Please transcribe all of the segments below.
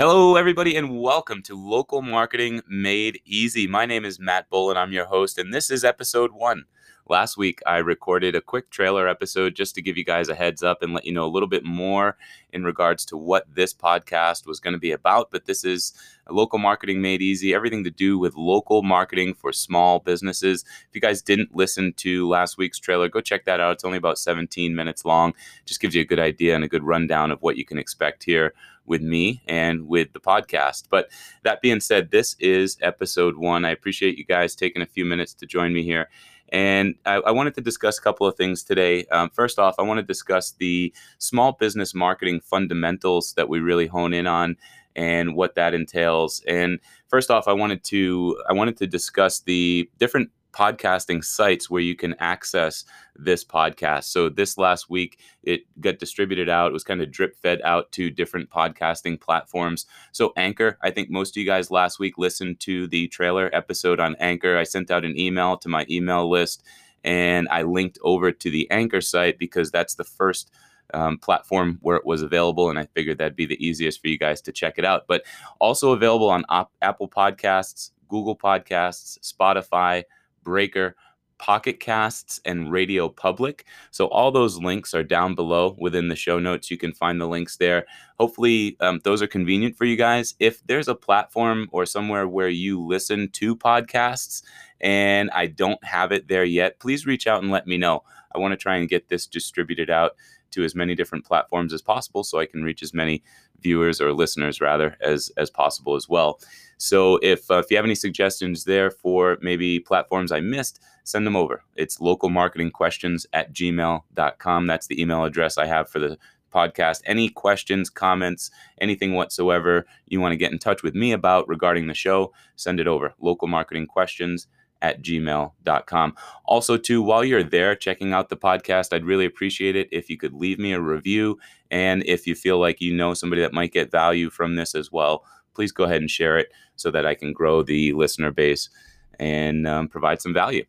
Hello, everybody, and welcome to Local Marketing Made Easy. My name is Matt Bull, and I'm your host, and this is episode one. Last week, I recorded a quick trailer episode just to give you guys a heads up and let you know a little bit more in regards to what this podcast was going to be about. But this is Local Marketing Made Easy, everything to do with local marketing for small businesses. If you guys didn't listen to last week's trailer, go check that out. It's only about 17 minutes long. Just gives you a good idea and a good rundown of what you can expect here with me and with the podcast. But that being said, this is episode one. I appreciate you guys taking a few minutes to join me here. And I, I wanted to discuss a couple of things today. Um, first off, I want to discuss the small business marketing fundamentals that we really hone in on and what that entails. And first off, I wanted to I wanted to discuss the different podcasting sites where you can access this podcast. So this last week it got distributed out. It was kind of drip fed out to different podcasting platforms. So Anchor, I think most of you guys last week listened to the trailer episode on Anchor. I sent out an email to my email list and I linked over to the Anchor site because that's the first um, platform where it was available, and I figured that'd be the easiest for you guys to check it out. But also available on op- Apple Podcasts, Google Podcasts, Spotify, Breaker, Pocket Casts, and Radio Public. So all those links are down below within the show notes. You can find the links there. Hopefully, um, those are convenient for you guys. If there's a platform or somewhere where you listen to podcasts and I don't have it there yet, please reach out and let me know. I want to try and get this distributed out to as many different platforms as possible so I can reach as many viewers or listeners rather as as possible as well. So if uh, if you have any suggestions there for maybe platforms I missed, send them over. It's localmarketingquestions at gmail.com. That's the email address I have for the podcast. Any questions, comments, anything whatsoever you want to get in touch with me about regarding the show, send it over. Local marketing questions at gmail.com. Also, too, while you're there checking out the podcast, I'd really appreciate it if you could leave me a review. And if you feel like you know somebody that might get value from this as well, please go ahead and share it so that I can grow the listener base and um, provide some value.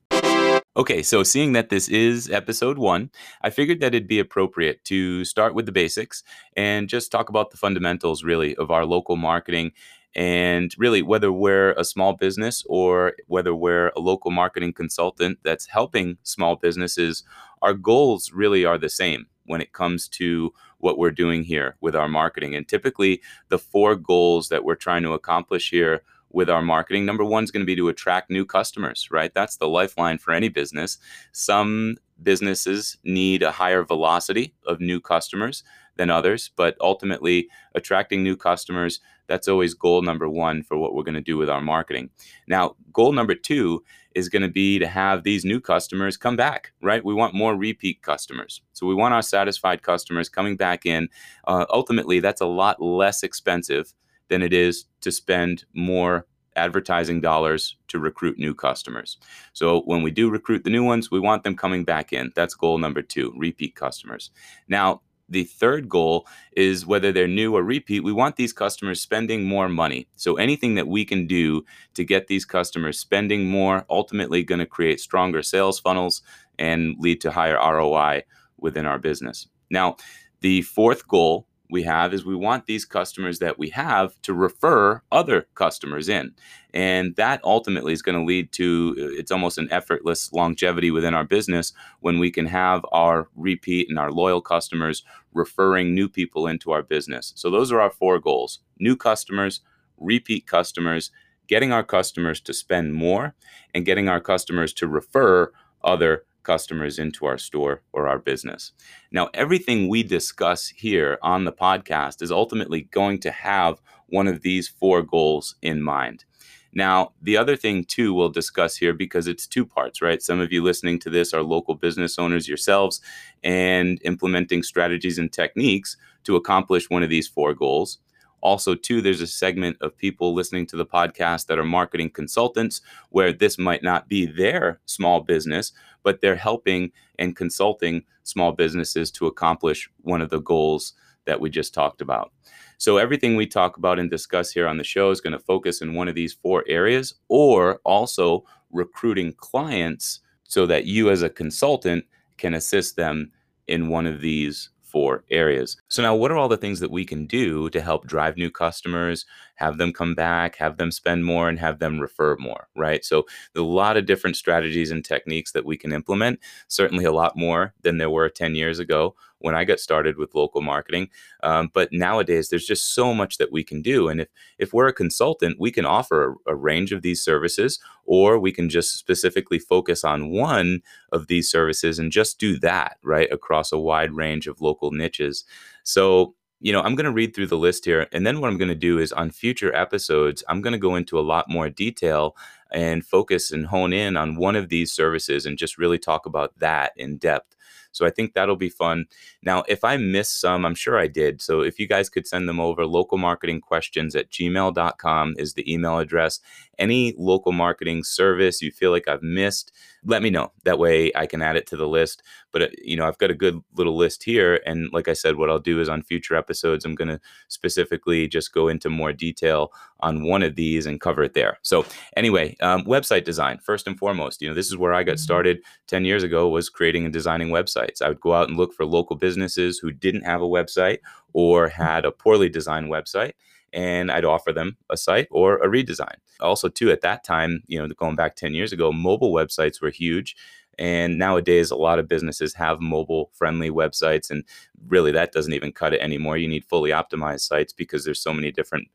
Okay, so seeing that this is episode one, I figured that it'd be appropriate to start with the basics and just talk about the fundamentals, really, of our local marketing and really, whether we're a small business or whether we're a local marketing consultant that's helping small businesses, our goals really are the same when it comes to what we're doing here with our marketing. And typically, the four goals that we're trying to accomplish here with our marketing number one is going to be to attract new customers, right? That's the lifeline for any business. Some businesses need a higher velocity of new customers than others, but ultimately, attracting new customers that's always goal number one for what we're going to do with our marketing. Now, goal number two is going to be to have these new customers come back, right? We want more repeat customers. So we want our satisfied customers coming back in. Uh, ultimately, that's a lot less expensive than it is to spend more advertising dollars to recruit new customers. So when we do recruit the new ones, we want them coming back in. That's goal number two, repeat customers. Now, the third goal is whether they're new or repeat, we want these customers spending more money. So anything that we can do to get these customers spending more, ultimately going to create stronger sales funnels and lead to higher ROI within our business. Now, the fourth goal we have is we want these customers that we have to refer other customers in. And that ultimately is going to lead to uh, it's almost an effortless longevity within our business when we can have our repeat and our loyal customers referring new people into our business. So those are our four goals new customers, repeat customers, getting our customers to spend more, and getting our customers to refer other customers into our store or our business. Now, everything we discuss here on the podcast is ultimately going to have one of these four goals in mind. Now, the other thing too we'll discuss here because it's two parts, right? Some of you listening to this are local business owners yourselves and implementing strategies and techniques to accomplish one of these four goals. Also, too, there's a segment of people listening to the podcast that are marketing consultants where this might not be their small business, but they're helping and consulting small businesses to accomplish one of the goals that we just talked about. So, everything we talk about and discuss here on the show is going to focus in one of these four areas, or also recruiting clients so that you, as a consultant, can assist them in one of these four areas. So, now what are all the things that we can do to help drive new customers, have them come back, have them spend more, and have them refer more, right? So, a lot of different strategies and techniques that we can implement, certainly a lot more than there were 10 years ago when I got started with local marketing. Um, but nowadays, there's just so much that we can do. And if, if we're a consultant, we can offer a, a range of these services, or we can just specifically focus on one of these services and just do that, right, across a wide range of local niches. So, you know, I'm going to read through the list here. And then what I'm going to do is on future episodes, I'm going to go into a lot more detail and focus and hone in on one of these services and just really talk about that in depth. So I think that'll be fun. Now, if I missed some, I'm sure I did. So if you guys could send them over, local marketing questions at gmail.com is the email address. Any local marketing service you feel like I've missed, let me know. That way I can add it to the list. But, uh, you know, I've got a good little list here. And like I said, what I'll do is on future episodes, I'm going to specifically just go into more detail on one of these and cover it there. So, anyway, um, website design, first and foremost, you know, this is where I got mm-hmm. started 10 years ago was creating and designing websites. I would go out and look for local businesses who didn't have a website or had a poorly designed website and I'd offer them a site or a redesign. Also, too, at that time, you know, going back 10 years ago, mobile websites were huge. And nowadays, a lot of businesses have mobile friendly websites. And really, that doesn't even cut it anymore. You need fully optimized sites because there's so many different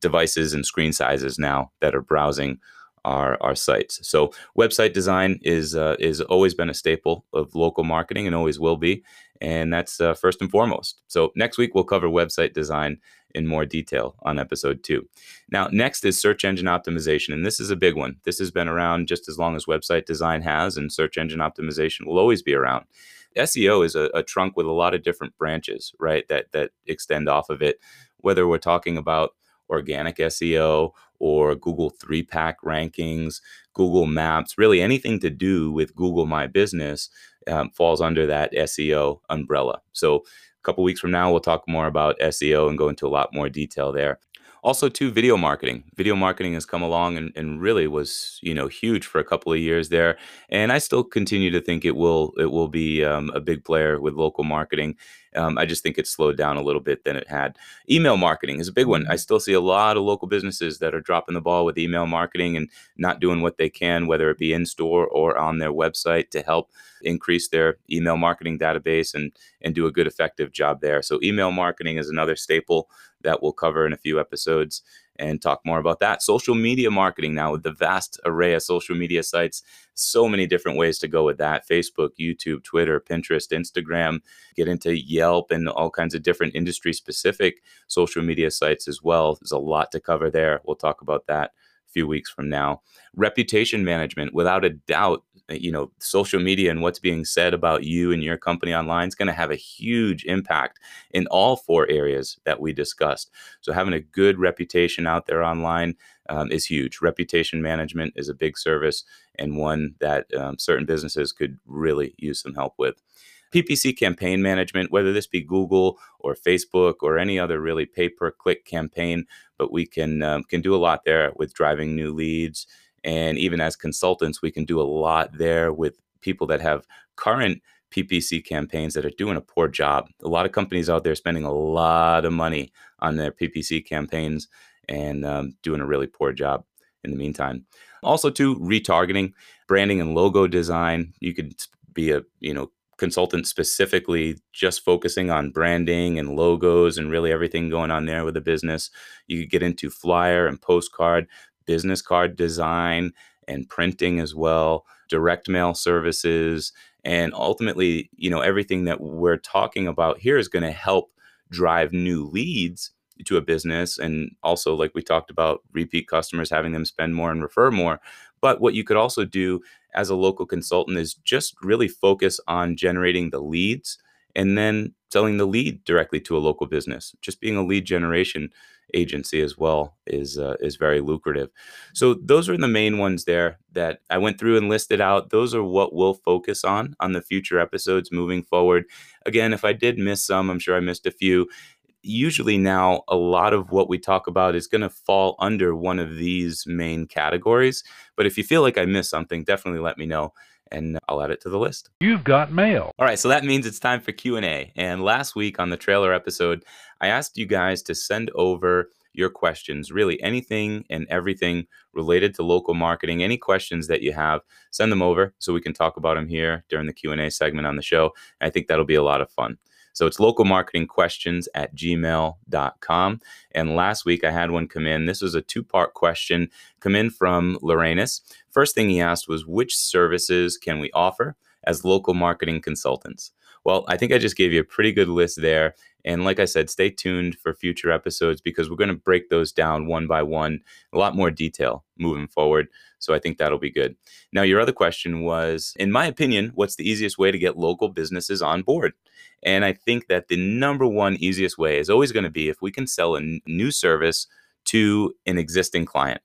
devices and screen sizes now that are browsing our, our sites. So website design is uh, is always been a staple of local marketing and always will be, and that's uh, first and foremost. So next week we'll cover website design in more detail on episode two. Now next is search engine optimization, and this is a big one. This has been around just as long as website design has, and search engine optimization will always be around. SEO is a, a trunk with a lot of different branches, right? That that extend off of it. Whether we're talking about organic SEO or Google three pack rankings, Google Maps, really anything to do with Google My Business um, falls under that SEO umbrella. So, a couple weeks from now, we'll talk more about SEO and go into a lot more detail there. Also, to video marketing. Video marketing has come along and, and really was, you know, huge for a couple of years there. And I still continue to think it will it will be um, a big player with local marketing. Um, I just think it's slowed down a little bit than it had. Email marketing is a big one. I still see a lot of local businesses that are dropping the ball with email marketing and not doing what they can, whether it be in store or on their website, to help increase their email marketing database and and do a good effective job there. So email marketing is another staple that we'll cover in a few episodes and talk more about that. Social media marketing now with the vast array of social media sites, so many different ways to go with that Facebook, YouTube, Twitter, Pinterest, Instagram, get into Yelp and all kinds of different industry specific social media sites as well. There's a lot to cover there. We'll talk about that few weeks from now. Reputation management, without a doubt, uh, you know social media and what's being said about you and your company online is going to have a huge impact in all four areas that we discussed. So having a good reputation out there online um, is huge. Reputation management is a big service and one that um, certain businesses could really use some help with PPC campaign management, whether this be Google or Facebook or any other really pay per click campaign, but we can um, can do a lot there with driving new leads and even as consultants, we can do a lot there with people that have current PPC campaigns that are doing a poor job. A lot of companies out there spending a lot of money on their PPC campaigns and um, doing a really poor job in the meantime. Also, to retargeting, branding, and logo design. You could be a you know consultant specifically just focusing on branding and logos and really everything going on there with the business. You could get into flyer and postcard business card design and printing as well, direct mail services, and ultimately, you know, everything that we're talking about here is going to help drive new leads to a business and also like we talked about repeat customers having them spend more and refer more but what you could also do as a local consultant is just really focus on generating the leads and then selling the lead directly to a local business just being a lead generation agency as well is uh, is very lucrative. So those are the main ones there that I went through and listed out. Those are what we'll focus on on the future episodes moving forward. Again, if I did miss some, I'm sure I missed a few. Usually now a lot of what we talk about is going to fall under one of these main categories, but if you feel like I missed something, definitely let me know and I'll add it to the list. You've got mail. All right, so that means it's time for Q&A. And last week on the trailer episode, I asked you guys to send over your questions, really anything and everything related to local marketing, any questions that you have, send them over so we can talk about them here during the Q&A segment on the show. I think that'll be a lot of fun. So it's local marketing questions at gmail.com. And last week I had one come in. This was a two part question come in from Lorenus. First thing he asked was which services can we offer as local marketing consultants? Well, I think I just gave you a pretty good list there. And like I said, stay tuned for future episodes because we're going to break those down one by one, a lot more detail moving forward. So I think that'll be good. Now, your other question was, in my opinion, what's the easiest way to get local businesses on board? And I think that the number one easiest way is always going to be if we can sell a new service to an existing client.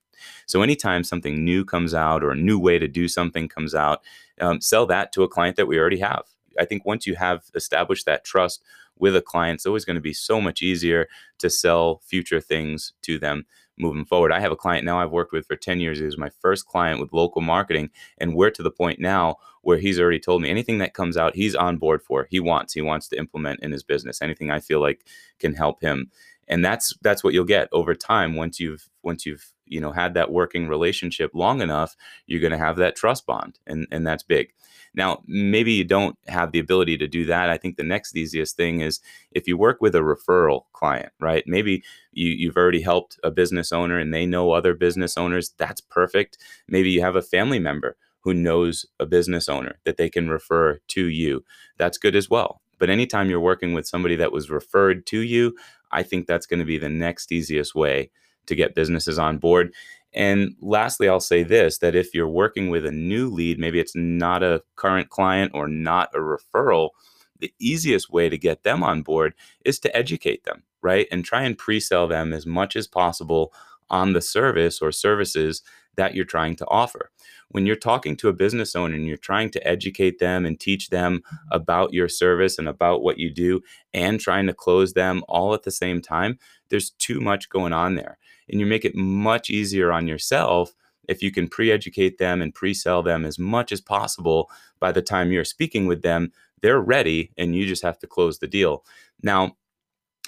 So anytime something new comes out or a new way to do something comes out, um, sell that to a client that we already have. I think once you have established that trust with a client, it's always going to be so much easier to sell future things to them moving forward. I have a client now I've worked with for 10 years. He was my first client with local marketing. And we're to the point now where he's already told me anything that comes out, he's on board for. He wants, he wants to implement in his business. Anything I feel like can help him. And that's that's what you'll get over time once you've once you've you know had that working relationship long enough, you're going to have that trust bond and and that's big. Now, maybe you don't have the ability to do that. I think the next easiest thing is if you work with a referral client, right? Maybe you, you've already helped a business owner and they know other business owners. That's perfect. Maybe you have a family member who knows a business owner that they can refer to you. That's good as well. But anytime you're working with somebody that was referred to you, I think that's going to be the next easiest way to get businesses on board. And lastly, I'll say this that if you're working with a new lead, maybe it's not a current client or not a referral, the easiest way to get them on board is to educate them, right? And try and pre sell them as much as possible on the service or services that you're trying to offer. When you're talking to a business owner and you're trying to educate them and teach them mm-hmm. about your service and about what you do and trying to close them all at the same time, there's too much going on there. And you make it much easier on yourself if you can pre-educate them and pre-sell them as much as possible by the time you're speaking with them they're ready and you just have to close the deal. Now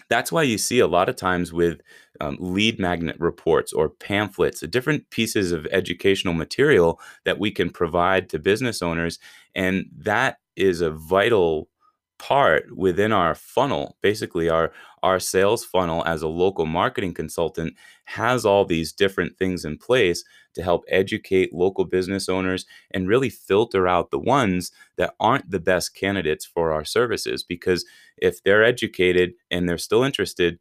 that's why you see a lot of times with um, lead magnet reports or pamphlets, different pieces of educational material that we can provide to business owners. And that is a vital part within our funnel basically our our sales funnel as a local marketing consultant has all these different things in place to help educate local business owners and really filter out the ones that aren't the best candidates for our services. Because if they're educated and they're still interested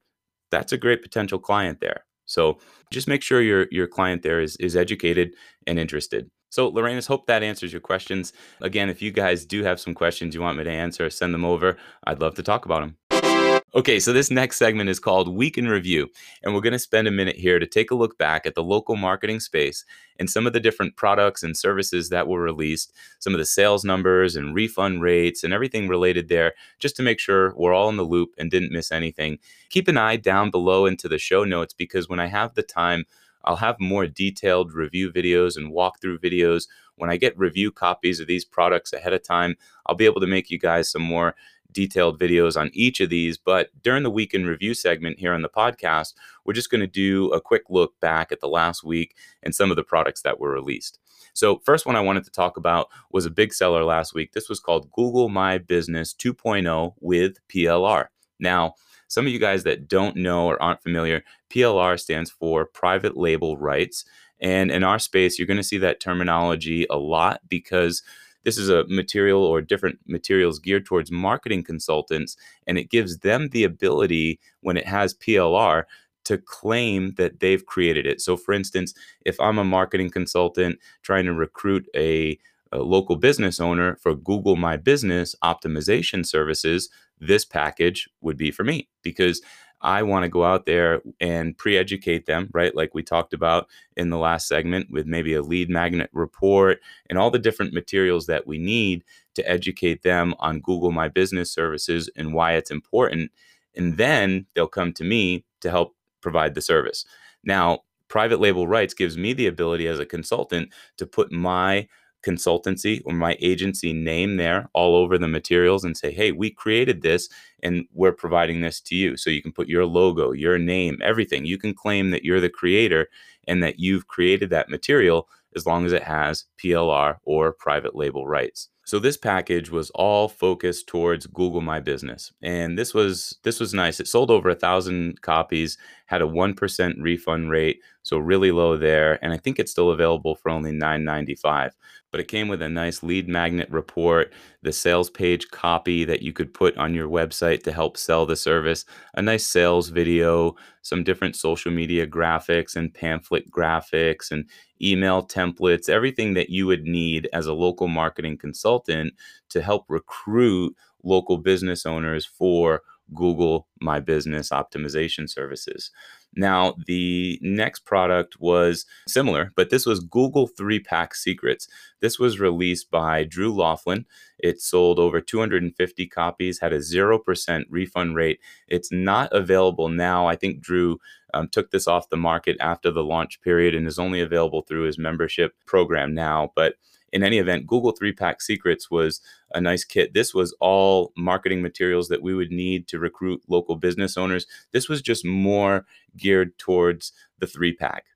that's a great potential client there. So just make sure your your client there is is educated and interested so, Lorenus, hope that answers your questions. Again, if you guys do have some questions you want me to answer, send them over. I'd love to talk about them. Okay, so this next segment is called Week in Review, and we're going to spend a minute here to take a look back at the local marketing space and some of the different products and services that were released, some of the sales numbers and refund rates and everything related there, just to make sure we're all in the loop and didn't miss anything. Keep an eye down below into the show notes because when I have the time, I'll have more detailed review videos and walkthrough videos. When I get review copies of these products ahead of time, I'll be able to make you guys some more detailed videos on each of these. But during the week in review segment here on the podcast, we're just going to do a quick look back at the last week and some of the products that were released. So, first one I wanted to talk about was a big seller last week. This was called Google My Business 2.0 with PLR. Now, some of you guys that don't know or aren't familiar, PLR stands for private label rights. And in our space, you're going to see that terminology a lot because this is a material or different materials geared towards marketing consultants, and it gives them the ability when it has PLR to claim that they've created it. So, for instance, if I'm a marketing consultant trying to recruit a, a local business owner for Google My Business optimization services, this package would be for me because I want to go out there and pre educate them, right? Like we talked about in the last segment with maybe a lead magnet report and all the different materials that we need to educate them on Google My Business services and why it's important. And then they'll come to me to help provide the service. Now, private label rights gives me the ability as a consultant to put my consultancy or my agency name there all over the materials and say, hey, we created this and we're providing this to you. So you can put your logo, your name, everything. You can claim that you're the creator and that you've created that material as long as it has PLR or private label rights. So this package was all focused towards Google My Business, and this was this was nice. It sold over a thousand copies, had a one percent refund rate, so really low there. And I think it's still available for only nine ninety five. But it came with a nice lead magnet report, the sales page copy that you could put on your website to help sell the service, a nice sales video, some different social media graphics and pamphlet graphics and email templates, everything that you would need as a local marketing consultant to help recruit local business owners for Google My Business optimization services. Now, the next product was similar, but this was Google Three Pack Secrets. This was released by Drew Laughlin. It sold over 250 copies, had a 0% refund rate. It's not available now. I think Drew um, took this off the market after the launch period and is only available through his membership program now. But in any event, Google Three Pack Secrets was a nice kit. This was all marketing materials that we would need to recruit local business owners. This was just more geared towards the three pack.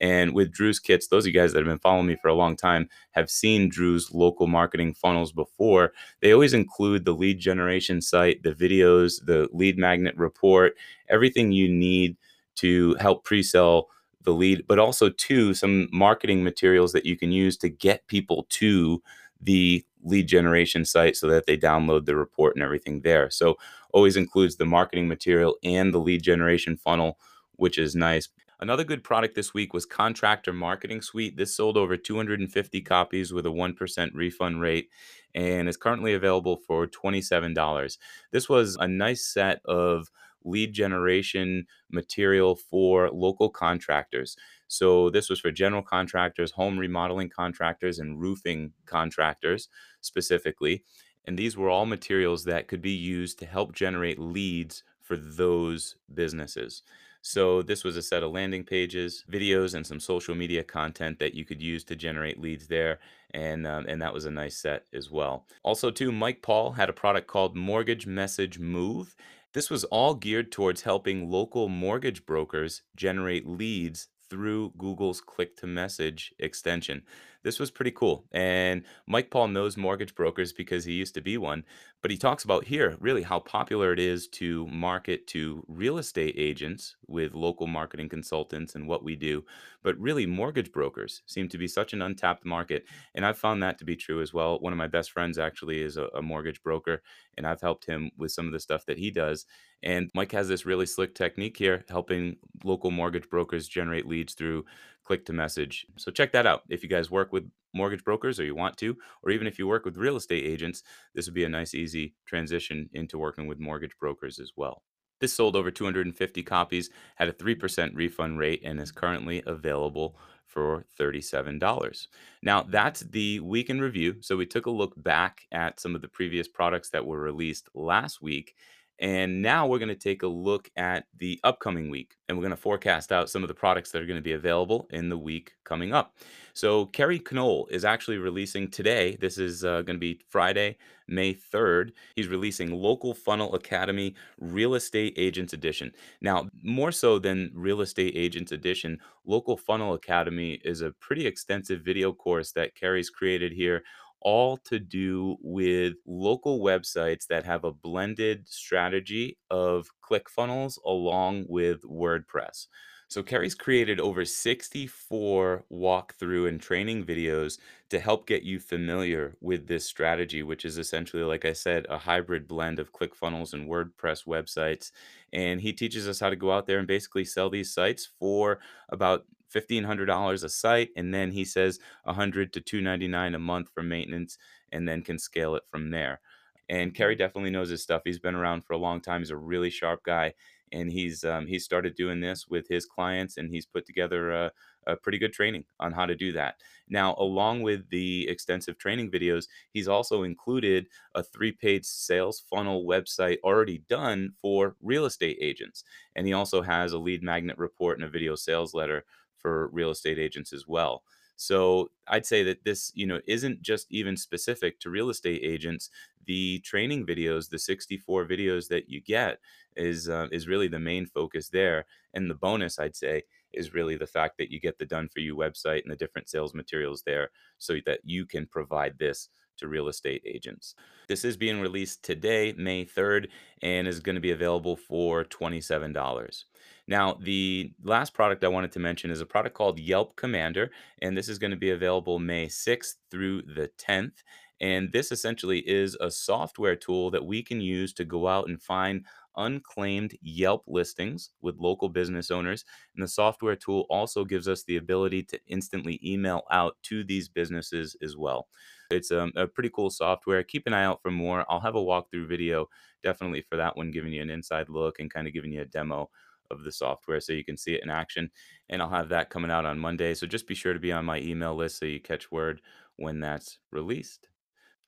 And with Drew's kits, those of you guys that have been following me for a long time have seen Drew's local marketing funnels before. They always include the lead generation site, the videos, the lead magnet report, everything you need to help pre sell the lead, but also two some marketing materials that you can use to get people to the lead generation site so that they download the report and everything there. So always includes the marketing material and the lead generation funnel, which is nice. Another good product this week was Contractor Marketing Suite. This sold over 250 copies with a 1% refund rate and is currently available for $27. This was a nice set of lead generation material for local contractors. So this was for general contractors, home remodeling contractors, and roofing contractors specifically. And these were all materials that could be used to help generate leads for those businesses. So this was a set of landing pages, videos, and some social media content that you could use to generate leads there, and um, and that was a nice set as well. Also, too, Mike Paul had a product called Mortgage Message Move, this was all geared towards helping local mortgage brokers generate leads through Google's click to message extension. This was pretty cool. And Mike Paul knows mortgage brokers because he used to be one. But he talks about here really how popular it is to market to real estate agents with local marketing consultants and what we do. But really, mortgage brokers seem to be such an untapped market. And I've found that to be true as well. One of my best friends actually is a, a mortgage broker, and I've helped him with some of the stuff that he does. And Mike has this really slick technique here, helping local mortgage brokers generate leads through click to message. So check that out. If you guys work with mortgage brokers or you want to, or even if you work with real estate agents, this would be a nice, easy transition into working with mortgage brokers as well. This sold over 250 copies, had a 3% refund rate, and is currently available for $37. Now, that's the week in review. So, we took a look back at some of the previous products that were released last week and now we're going to take a look at the upcoming week and we're going to forecast out some of the products that are going to be available in the week coming up. So, Kerry Knoll is actually releasing today. This is uh, going to be Friday, May 3rd. He's releasing Local Funnel Academy Real Estate Agents Edition. Now, more so than Real Estate Agents Edition, Local Funnel Academy is a pretty extensive video course that Kerry's created here all to do with local websites that have a blended strategy of ClickFunnels along with WordPress. So Kerry's created over 64 walkthrough and training videos to help get you familiar with this strategy, which is essentially, like I said, a hybrid blend of ClickFunnels and WordPress websites. And he teaches us how to go out there and basically sell these sites for about $1500 a site and then he says 100 to 299 a month for maintenance and then can scale it from there. And Kerry definitely knows his stuff. He's been around for a long time. He's a really sharp guy and he's um, he started doing this with his clients and he's put together a, a pretty good training on how to do that. Now along with the extensive training videos he's also included a three page sales funnel website already done for real estate agents. And he also has a lead magnet report and a video sales letter for real estate agents as well. So I'd say that this, you know, isn't just even specific to real estate agents. The training videos, the 64 videos that you get, is uh, is really the main focus there. And the bonus, I'd say, is really the fact that you get the done for you website and the different sales materials there, so that you can provide this to real estate agents. This is being released today, May 3rd, and is going to be available for $27. Now, the last product I wanted to mention is a product called Yelp Commander, and this is going to be available May 6th through the 10th. And this essentially is a software tool that we can use to go out and find unclaimed Yelp listings with local business owners. And the software tool also gives us the ability to instantly email out to these businesses as well. It's um, a pretty cool software. Keep an eye out for more. I'll have a walkthrough video definitely for that one, giving you an inside look and kind of giving you a demo of the software so you can see it in action. And I'll have that coming out on Monday. So just be sure to be on my email list so you catch word when that's released.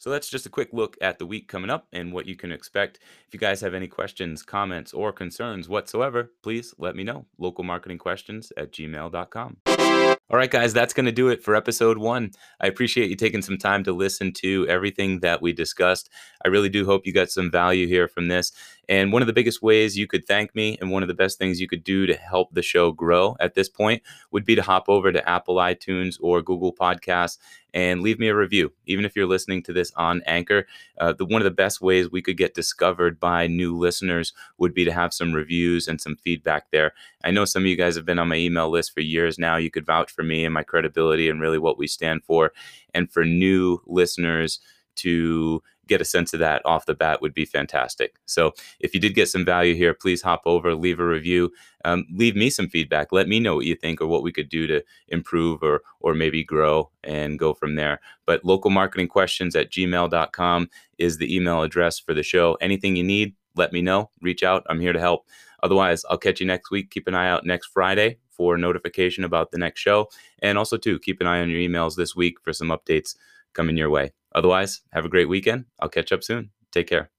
So that's just a quick look at the week coming up and what you can expect. If you guys have any questions, comments, or concerns whatsoever, please let me know. Localmarketingquestions at gmail.com. All right, guys, that's going to do it for episode one. I appreciate you taking some time to listen to everything that we discussed. I really do hope you got some value here from this. And one of the biggest ways you could thank me, and one of the best things you could do to help the show grow at this point, would be to hop over to Apple iTunes or Google Podcasts and leave me a review. Even if you're listening to this on Anchor, uh, the, one of the best ways we could get discovered by new listeners would be to have some reviews and some feedback there. I know some of you guys have been on my email list for years now. You could vouch for me and my credibility and really what we stand for. And for new listeners, to get a sense of that off the bat would be fantastic. So if you did get some value here, please hop over, leave a review, um, leave me some feedback. Let me know what you think or what we could do to improve or or maybe grow and go from there. But local marketing questions at gmail.com is the email address for the show. Anything you need, let me know. Reach out. I'm here to help. Otherwise, I'll catch you next week. Keep an eye out next Friday for notification about the next show. And also, too, keep an eye on your emails this week for some updates coming your way. Otherwise, have a great weekend. I'll catch up soon. Take care.